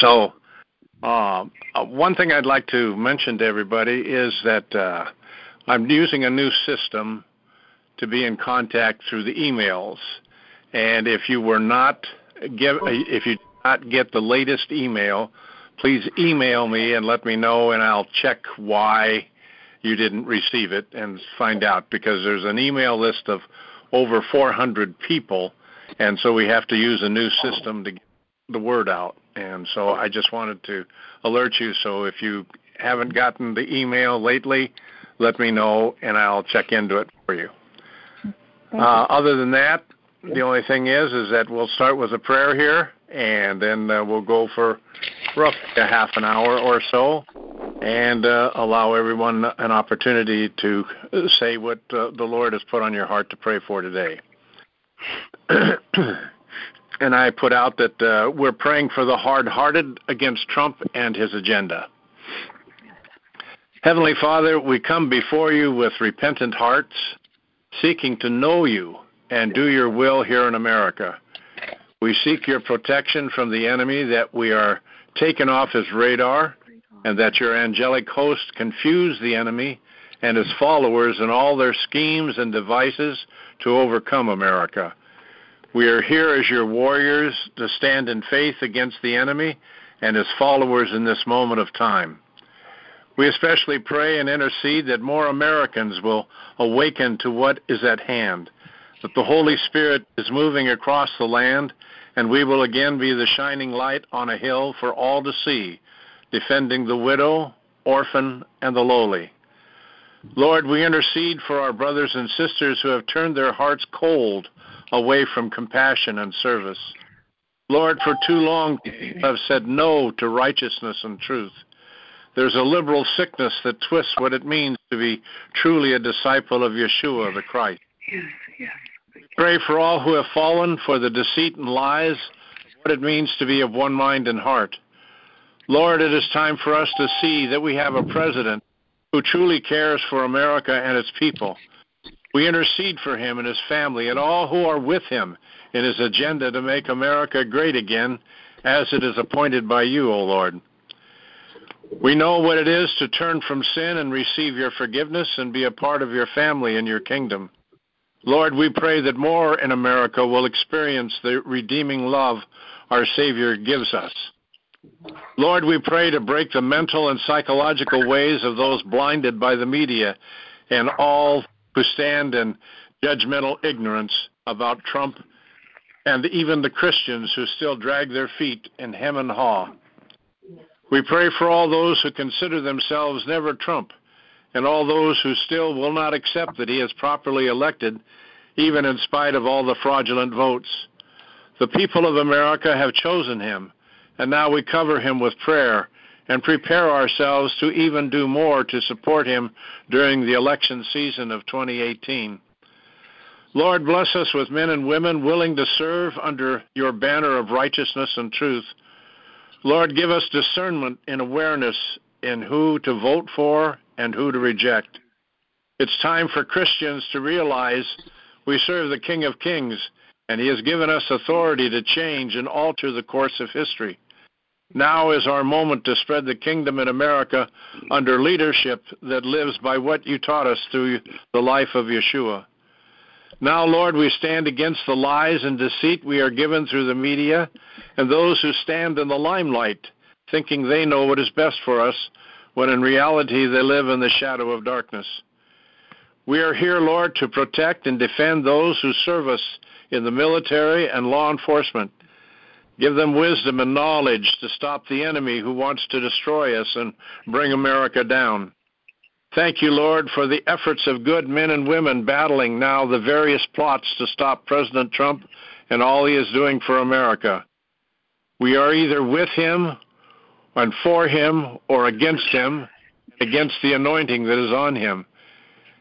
So, uh, one thing I'd like to mention to everybody is that uh, I'm using a new system to be in contact through the emails. And if you were not give, if you did not get the latest email, please email me and let me know, and I'll check why you didn't receive it and find out because there's an email list of over 400 people, and so we have to use a new system to get the word out. And so I just wanted to alert you. So if you haven't gotten the email lately, let me know, and I'll check into it for you. Uh, other than that, the only thing is, is that we'll start with a prayer here, and then uh, we'll go for roughly a half an hour or so, and uh, allow everyone an opportunity to say what uh, the Lord has put on your heart to pray for today. and I put out that uh, we're praying for the hard-hearted against Trump and his agenda. Heavenly Father, we come before you with repentant hearts, seeking to know you and do your will here in America. We seek your protection from the enemy that we are taken off his radar and that your angelic host confuse the enemy and his followers in all their schemes and devices to overcome America. We are here as your warriors to stand in faith against the enemy and his followers in this moment of time. We especially pray and intercede that more Americans will awaken to what is at hand that the Holy Spirit is moving across the land, and we will again be the shining light on a hill for all to see, defending the widow, orphan, and the lowly. Lord, we intercede for our brothers and sisters who have turned their hearts cold away from compassion and service. Lord, for too long have said no to righteousness and truth. There's a liberal sickness that twists what it means to be truly a disciple of Yeshua the Christ. Pray for all who have fallen for the deceit and lies, what it means to be of one mind and heart. Lord, it is time for us to see that we have a president who truly cares for America and its people. We intercede for him and his family and all who are with him in his agenda to make America great again as it is appointed by you, O Lord. We know what it is to turn from sin and receive your forgiveness and be a part of your family and your kingdom. Lord, we pray that more in America will experience the redeeming love our Savior gives us. Lord, we pray to break the mental and psychological ways of those blinded by the media and all who stand in judgmental ignorance about Trump and even the Christians who still drag their feet in hem and haw. We pray for all those who consider themselves never Trump and all those who still will not accept that he is properly elected, even in spite of all the fraudulent votes. The people of America have chosen him, and now we cover him with prayer and prepare ourselves to even do more to support him during the election season of 2018. Lord, bless us with men and women willing to serve under your banner of righteousness and truth. Lord, give us discernment and awareness in who to vote for and who to reject. It's time for Christians to realize we serve the King of Kings, and He has given us authority to change and alter the course of history. Now is our moment to spread the kingdom in America under leadership that lives by what you taught us through the life of Yeshua. Now, Lord, we stand against the lies and deceit we are given through the media and those who stand in the limelight, thinking they know what is best for us when in reality they live in the shadow of darkness. We are here, Lord, to protect and defend those who serve us in the military and law enforcement. Give them wisdom and knowledge to stop the enemy who wants to destroy us and bring America down. Thank you, Lord, for the efforts of good men and women battling now the various plots to stop President Trump and all he is doing for America. We are either with him and for him or against him, against the anointing that is on him.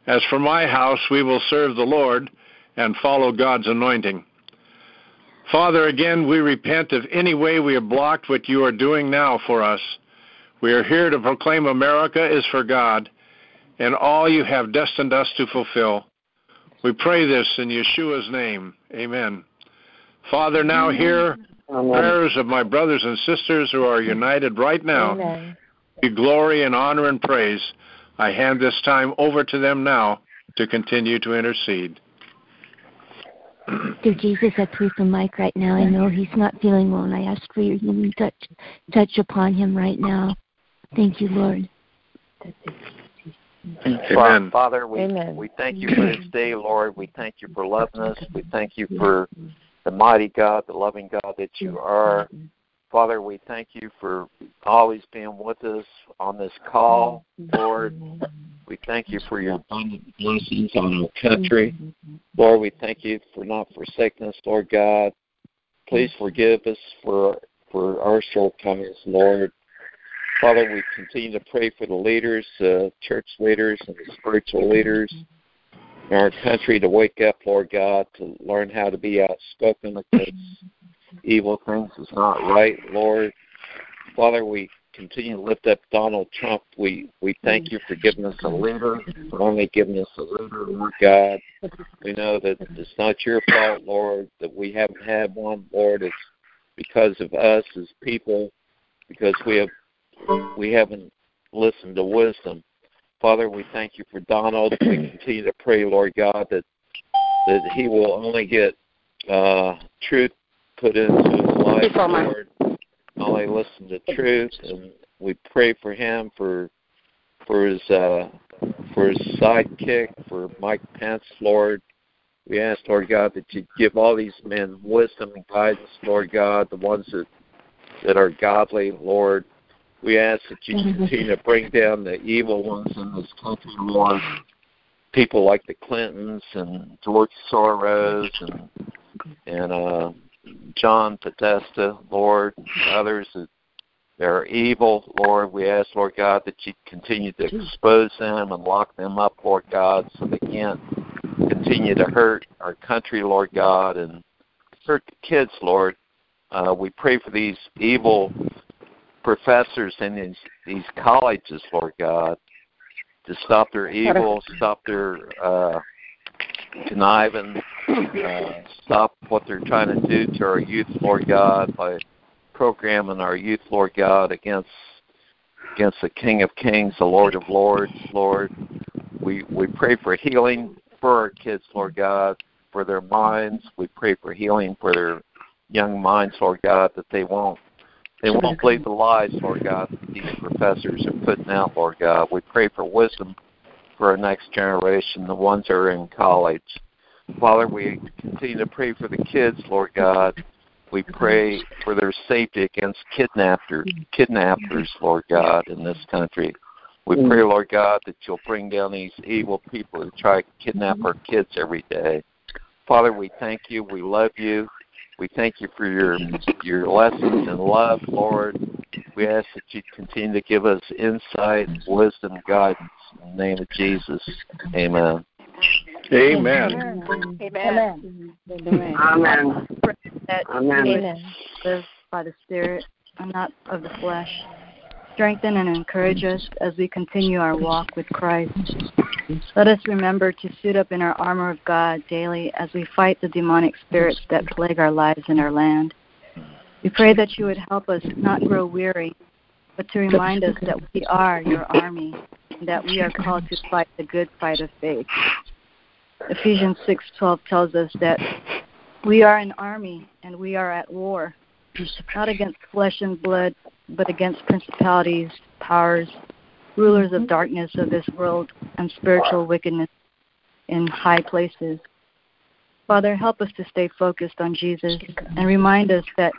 As for my house, we will serve the Lord and follow God's anointing. Father, again, we repent of any way we have blocked what you are doing now for us. We are here to proclaim America is for God and all you have destined us to fulfill. We pray this in Yeshua's name. Amen. Father, now hear Amen. prayers of my brothers and sisters who are united right now. Amen. glory and honor and praise. I hand this time over to them now to continue to intercede. Dear Jesus, I pray for Mike right now. I know he's not feeling well, and I ask for your healing touch, touch upon him right now. Thank you, Lord. Amen. Father, we, Amen. we thank you for this day, Lord. We thank you for loving us. We thank you for the mighty God, the loving God that you are. Father, we thank you for always being with us on this call, Lord. We thank you for your abundant blessings on our country. Lord, we thank you for not forsaking us, Lord God. Please forgive us for for our shortcomings, Lord. Father, we continue to pray for the leaders, uh, church leaders, and the spiritual leaders in our country to wake up, Lord God, to learn how to be outspoken against evil things is not right, Lord. Father, we continue to lift up Donald Trump. We we thank you for giving us a leader, for only giving us a leader, Lord God. We know that it's not your fault, Lord, that we haven't had one, Lord. It's because of us as people, because we have we haven't listened to wisdom. Father, we thank you for Donald. We continue to pray, Lord God, that that he will only get uh, truth put into his life, Lord. Only listen to truth, and we pray for him for for his uh, for his sidekick, for Mike Pence, Lord. We ask, Lord God, that you give all these men wisdom and guidance, Lord God, the ones that that are godly, Lord. We ask that you continue to bring down the evil ones in this country, Lord. People like the Clintons and George Soros and and uh, John Podesta, Lord, others that are evil, Lord. We ask, Lord God, that you continue to expose them and lock them up, Lord God, so they can't continue to hurt our country, Lord God, and hurt the kids, Lord. Uh, we pray for these evil professors in these these colleges, Lord God, to stop their evil, stop their uh, conniving, uh, stop what they're trying to do to our youth, Lord God, by programming our youth, Lord God, against against the King of Kings, the Lord of Lords, Lord. We we pray for healing for our kids, Lord God, for their minds. We pray for healing for their young minds, Lord God, that they won't they won't believe the lies, Lord God, that these professors are putting out, Lord God. We pray for wisdom for our next generation, the ones that are in college. Father, we continue to pray for the kids, Lord God. We pray for their safety against kidnappers, kidnappers, Lord God, in this country. We pray, Lord God, that you'll bring down these evil people who try to kidnap our kids every day. Father, we thank you. We love you. We thank you for your your lessons and love, Lord. We ask that you continue to give us insight, wisdom, guidance. In the name of Jesus. Amen. Amen. Amen. Amen. Amen. Amen. Live by the Spirit and not of the flesh. Strengthen and encourage us as we continue our walk with Christ. Let us remember to suit up in our armor of God daily as we fight the demonic spirits that plague our lives and our land. We pray that you would help us not grow weary, but to remind us that we are your army and that we are called to fight the good fight of faith. Ephesians 6:12 tells us that we are an army and we are at war, not against flesh and blood, but against principalities, powers, rulers of darkness of this world, and spiritual wickedness in high places. Father, help us to stay focused on Jesus and remind us that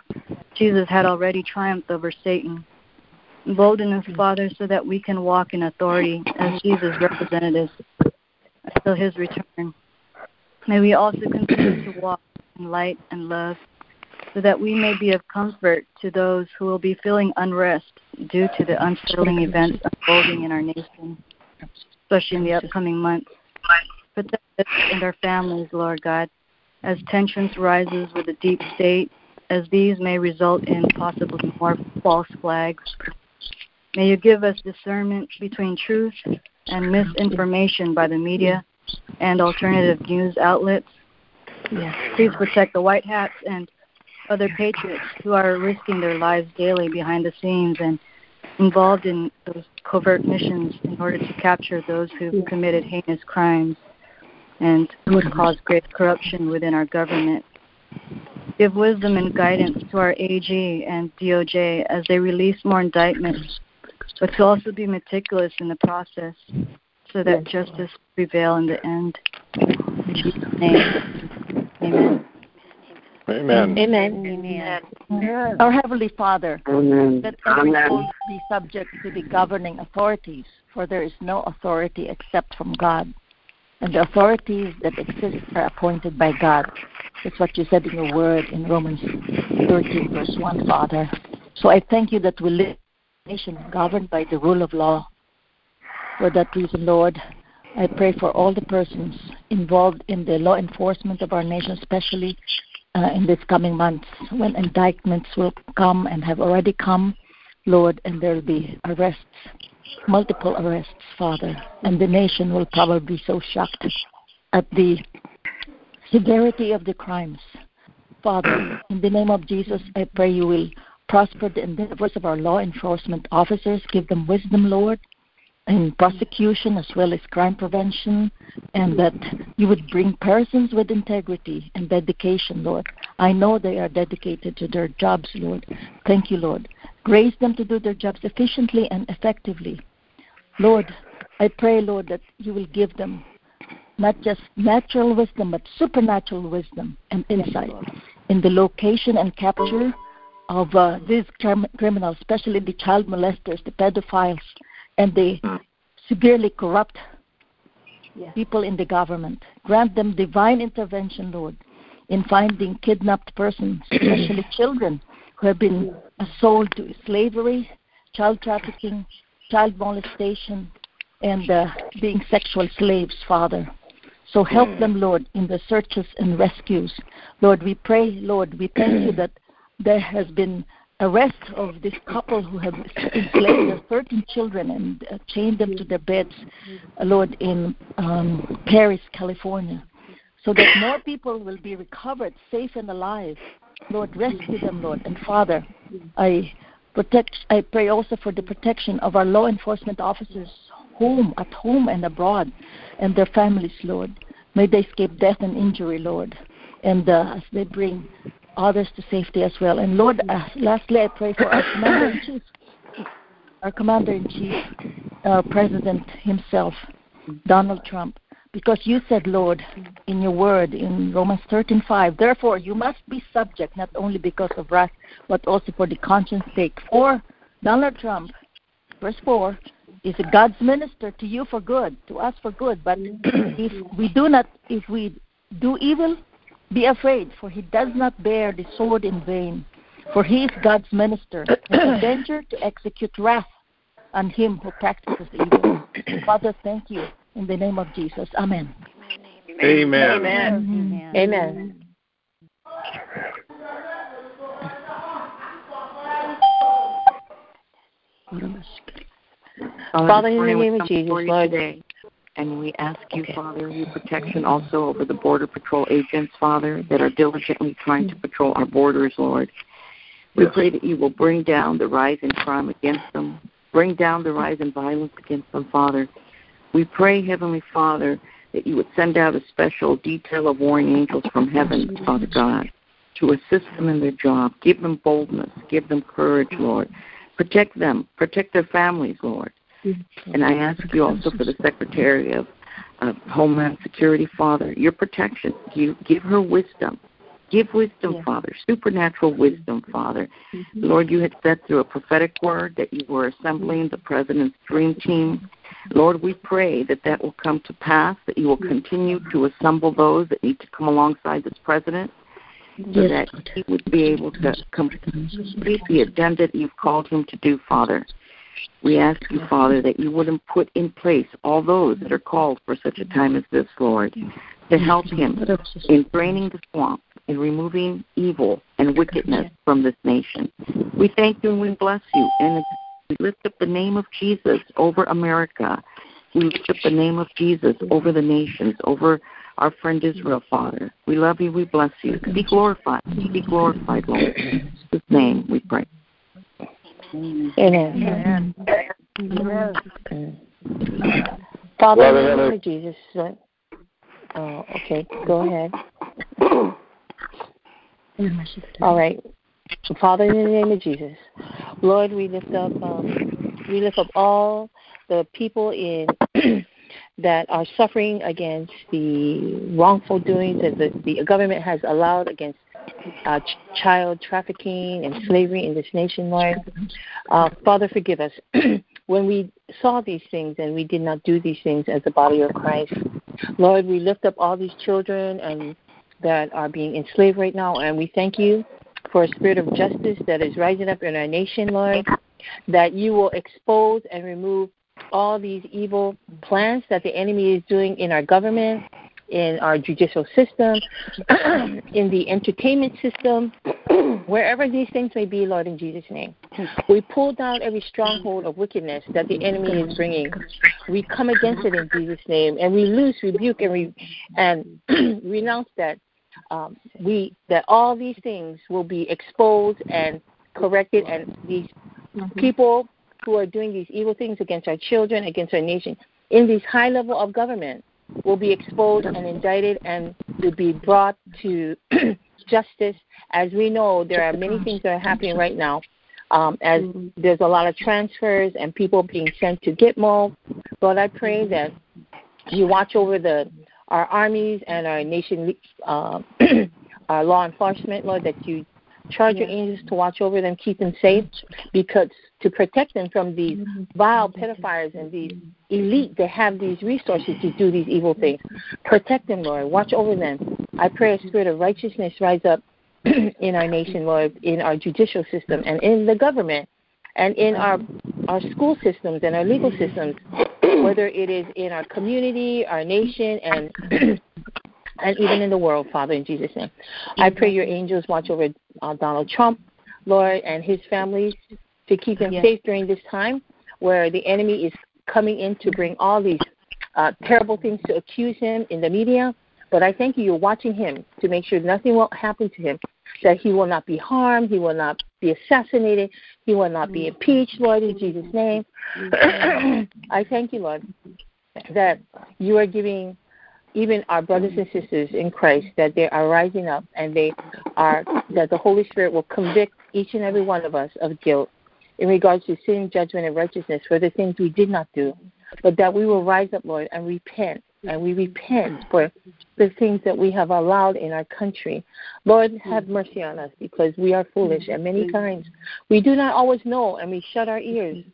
Jesus had already triumphed over Satan. Embolden us, Father, so that we can walk in authority as Jesus' representatives until his return. May we also continue to walk in light and love so that we may be of comfort to those who will be feeling unrest due to the unsettling events unfolding in our nation, especially in the upcoming months. Protect us and our families, Lord God, as tensions rises with the deep state, as these may result in possibly more false flags. May you give us discernment between truth and misinformation by the media and alternative news outlets. Yes. Please protect the white hats and other patriots who are risking their lives daily behind the scenes and involved in those covert missions in order to capture those who've committed heinous crimes and would cause great corruption within our government. Give wisdom and guidance to our AG and DOJ as they release more indictments, but to also be meticulous in the process so that justice prevail in the end. In Jesus' name, amen. Amen. Amen. Amen. Our Heavenly Father, Amen. let every soul be subject to the governing authorities, for there is no authority except from God. And the authorities that exist are appointed by God. That's what you said in your word in Romans 13, verse 1, Father. So I thank you that we live in a nation governed by the rule of law. For that reason, Lord, I pray for all the persons involved in the law enforcement of our nation, especially uh, in these coming months when indictments will come and have already come, Lord, and there will be arrests, multiple arrests, Father, and the nation will probably be so shocked at the severity of the crimes. Father, in the name of Jesus, I pray you will prosper the endeavors of our law enforcement officers, give them wisdom, Lord, in prosecution as well as crime prevention, and that you would bring persons with integrity and dedication, Lord. I know they are dedicated to their jobs, Lord. Thank you, Lord. Grace them to do their jobs efficiently and effectively. Lord, I pray, Lord, that you will give them not just natural wisdom, but supernatural wisdom and insight in the location and capture of uh, these criminals, especially the child molesters, the pedophiles, and the hmm. severely corrupt people in the government. Grant them divine intervention, Lord, in finding kidnapped persons, especially children who have been sold to slavery, child trafficking, child molestation, and uh, being sexual slaves, Father. So help hmm. them, Lord, in the searches and rescues. Lord, we pray, Lord, we thank you that there has been arrest of this couple who have enslaved their 13 children and uh, chained them to their beds, uh, Lord, in um, Perris, California, so that more people will be recovered safe and alive. Lord, rescue them, Lord. And Father, I protect. I pray also for the protection of our law enforcement officers, home, at home, and abroad, and their families, Lord. May they escape death and injury, Lord. And uh, as they bring others to safety as well. And Lord, uh, lastly, I pray for our commander in chief, our commander in chief, our president himself, Donald Trump, because you said, Lord, in your word in Romans 13:5, therefore you must be subject not only because of wrath, but also for the conscience sake. For Donald Trump, verse 4, is a God's minister to you for good, to us for good. But if we do not, if we do evil, be afraid, for he does not bear the sword in vain, for he is God's minister, and a danger to execute wrath on him who practices evil. Father, thank you in the name of Jesus. Amen. Amen. Amen. Amen. Father, in the name of Jesus, Lord, and we ask you, okay. Father, your protection also over the Border Patrol agents, Father, that are diligently trying to hmm. patrol our borders, Lord. We yes. pray that you will bring down the rise in crime against them, bring down the rise in violence against them, Father. We pray, Heavenly Father, that you would send out a special detail of warring angels from heaven, Father God, to assist them in their job. Give them boldness, give them courage, Lord. Protect them, protect their families, Lord. And I ask you also for the Secretary of uh, Homeland Security, Father, your protection. You give her wisdom. Give wisdom, yeah. Father, supernatural wisdom, Father. Mm-hmm. Lord, you had said through a prophetic word that you were assembling the President's dream team. Lord, we pray that that will come to pass, that you will continue to assemble those that need to come alongside this President so that he would be able to complete the agenda that you've called him to do, Father. We ask you, Father, that you wouldn't put in place all those that are called for such a time as this, Lord, to help him in draining the swamp and removing evil and wickedness from this nation. We thank you and we bless you. And we lift up the name of Jesus over America. We lift up the name of Jesus over the nations, over our friend Israel, Father. We love you. We bless you. Be glorified. Be glorified, Lord. In name we pray. Amen. Amen. Amen. Father, in the name of Jesus. Oh, okay. Go ahead. All right. Father, in the name of Jesus, Lord, we lift up um, we lift up all the people in that are suffering against the wrongful doings that the, the government has allowed against uh, ch- child trafficking and slavery in this nation, Lord. Uh, Father, forgive us. when we saw these things and we did not do these things as the body of Christ, Lord, we lift up all these children and that are being enslaved right now, and we thank you for a spirit of justice that is rising up in our nation, Lord, that you will expose and remove all these evil plans that the enemy is doing in our government, in our judicial system, in the entertainment system, wherever these things may be, Lord, in Jesus' name. We pull down every stronghold of wickedness that the enemy is bringing. We come against it in Jesus' name, and we loose, rebuke, and, re- and renounce that um, we that all these things will be exposed and corrected, and these mm-hmm. people who are doing these evil things against our children, against our nation, in these high level of government, will be exposed and indicted and will be brought to justice. As we know, there are many things that are happening right now. Um, as there's a lot of transfers and people being sent to Gitmo, Lord, I pray that you watch over the our armies and our nation, uh, our law enforcement, Lord, that you charge your angels to watch over them, keep them safe, because to protect them from these vile pedophiles and these elite that have these resources to do these evil things. Protect them, Lord. Watch over them. I pray a spirit of righteousness rise up in our nation, Lord, in our judicial system and in the government and in our our school systems and our legal systems, whether it is in our community, our nation, and and even in the world, Father, in Jesus' name. I pray your angels watch over uh, Donald Trump, Lord, and his family to keep him yes. safe during this time where the enemy is coming in to bring all these uh, terrible things to accuse him in the media. But I thank you, you're watching him to make sure nothing will happen to him, that he will not be harmed, he will not be assassinated, he will not be impeached, Lord, in Jesus' name. I thank you, Lord, that you are giving even our brothers and sisters in Christ that they are rising up and they are that the Holy Spirit will convict each and every one of us of guilt in regards to sin, judgment, and righteousness for the things we did not do, but that we will rise up, Lord, and repent and we repent for the things that we have allowed in our country. Lord, have mercy on us because we are foolish, and many times we do not always know, and we shut our ears,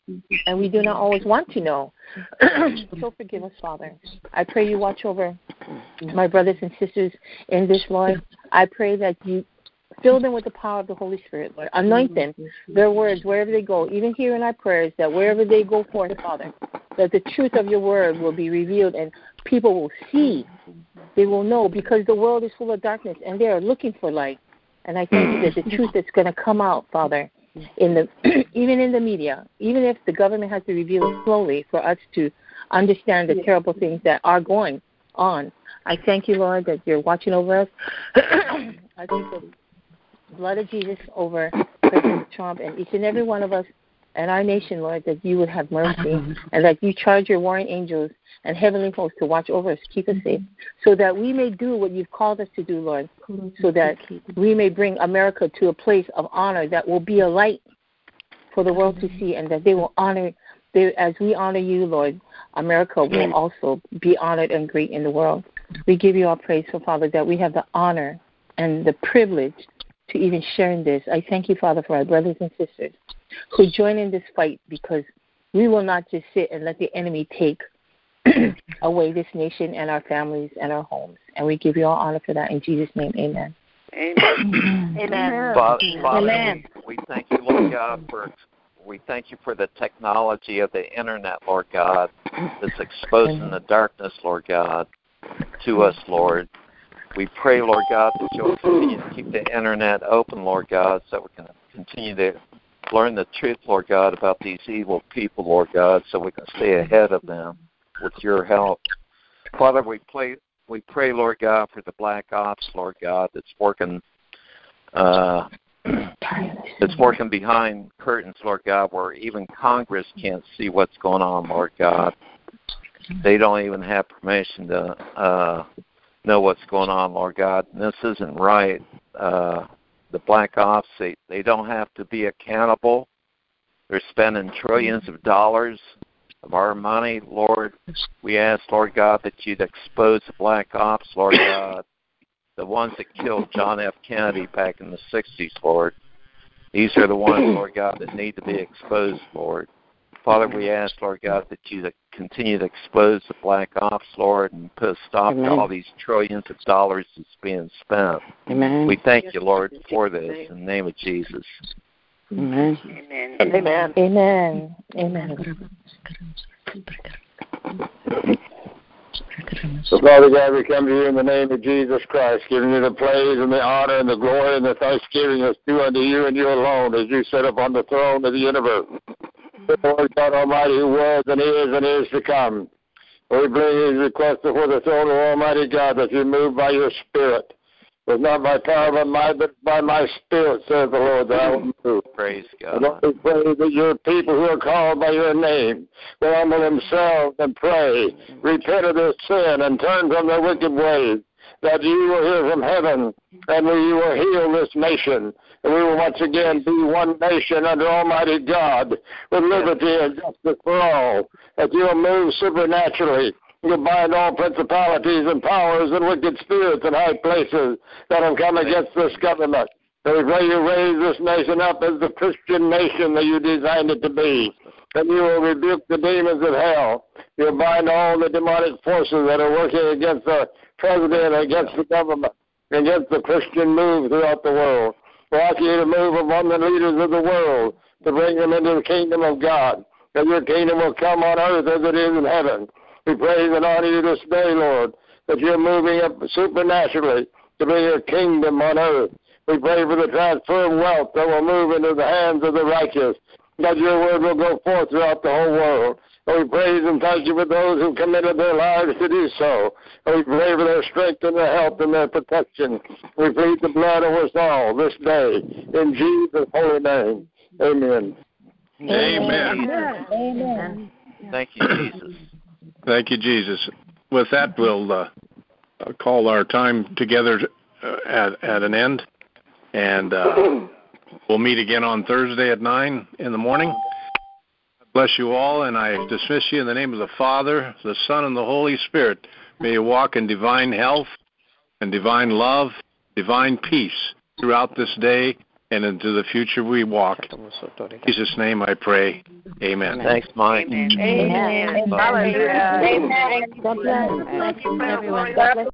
and we do not always want to know. so forgive us, Father. I pray you watch over my brothers and sisters in this, Lord. I pray that you Fill them with the power of the Holy Spirit, Lord. Anoint them, their words, wherever they go, even here in our prayers, that wherever they go forth, Father, that the truth of your word will be revealed and people will see. They will know because the world is full of darkness and they are looking for light. And I thank you that the truth that's going to come out, Father, in the even in the media, even if the government has to reveal it slowly for us to understand the terrible things that are going on. I thank you, Lord, that you're watching over us. I thank the blood of Jesus over President Trump and each and every one of us and our nation, Lord, that you would have mercy and that you charge your warring angels and heavenly hosts to watch over us, keep us safe, so that we may do what you've called us to do, Lord, so that we may bring America to a place of honor that will be a light for the world to see and that they will honor, they, as we honor you, Lord, America will also be honored and great in the world. We give you our praise, for Father, that we have the honor and the privilege to even sharing this. I thank you, Father, for our brothers and sisters who join in this fight because we will not just sit and let the enemy take away this nation and our families and our homes. And we give you all honor for that in Jesus' name. Amen. Amen. Amen. Father, Father Amen. We, we thank you, Lord God, for we thank you for the technology of the internet, Lord God, that's exposing the darkness, Lord God, to us, Lord. We pray, Lord God, that you'll continue to keep the internet open, Lord God, so we can continue to learn the truth, Lord God, about these evil people, Lord God, so we can stay ahead of them with your help. Father, we pray, we pray, Lord God, for the black ops, Lord God, that's working uh, that's working behind curtains, Lord God, where even Congress can't see what's going on, Lord God. They don't even have permission to uh, know what's going on, Lord God. And this isn't right. Uh, the black ops, they, they don't have to be accountable. They're spending trillions of dollars of our money, Lord. We ask, Lord God, that you'd expose the black ops, Lord God, the ones that killed John F. Kennedy back in the 60s, Lord. These are the ones, Lord God, that need to be exposed, Lord. Father, we ask, Lord God, that you continue to expose the black ops, Lord, and put a stop Amen. to all these trillions of dollars that's being spent. Amen. We thank you, Lord, for this in the name of Jesus. Amen. Amen. Amen. Amen. So, Father God, we come to you in the name of Jesus Christ, giving you the praise and the honor and the glory and the thanksgiving that's due unto you and you alone as you sit upon the throne of the universe. Lord God Almighty, who was and is and is to come. We bring these request before the throne of Almighty God that you move by your Spirit. It's not by power but my but by my spirit, says the Lord, that I will move. Praise God. Lord, we pray that your people who are called by your name will humble themselves and pray, repent of their sin, and turn from their wicked ways, that you will hear from heaven, and that you will heal this nation. And we will once again be one nation under Almighty God, with liberty and justice for all. That you will move supernaturally you bind all principalities and powers and wicked spirits in high places that have come against this government. So we you raise this nation up as the Christian nation that you designed it to be. And you will rebuke the demons of hell. You'll bind all the demonic forces that are working against the president, against the government, against the Christian move throughout the world. Ask you to move among the leaders of the world to bring them into the kingdom of God. That your kingdom will come on earth as it is in heaven. We praise and honor you this day, Lord, that you're moving up supernaturally to bring your kingdom on earth. We pray for the transfer of wealth that will move into the hands of the righteous, that your word will go forth throughout the whole world. And we praise and thank you for those who committed their lives to do so. And we pray for their strength and their help and their protection. We plead the blood of us all this day. In Jesus' holy name. Amen. Amen. Amen. Amen. Thank you, Jesus. Thank you, Jesus. With that, we'll uh, call our time together uh, at, at an end, and uh, we'll meet again on Thursday at 9 in the morning. Bless you all, and I dismiss you in the name of the Father, the Son, and the Holy Spirit. May you walk in divine health and divine love, divine peace throughout this day and into the future we walk. In Jesus' name I pray. Amen. Thanks, Mike. Amen. Amen. Amen. Amen. God bless. God bless everyone. God bless.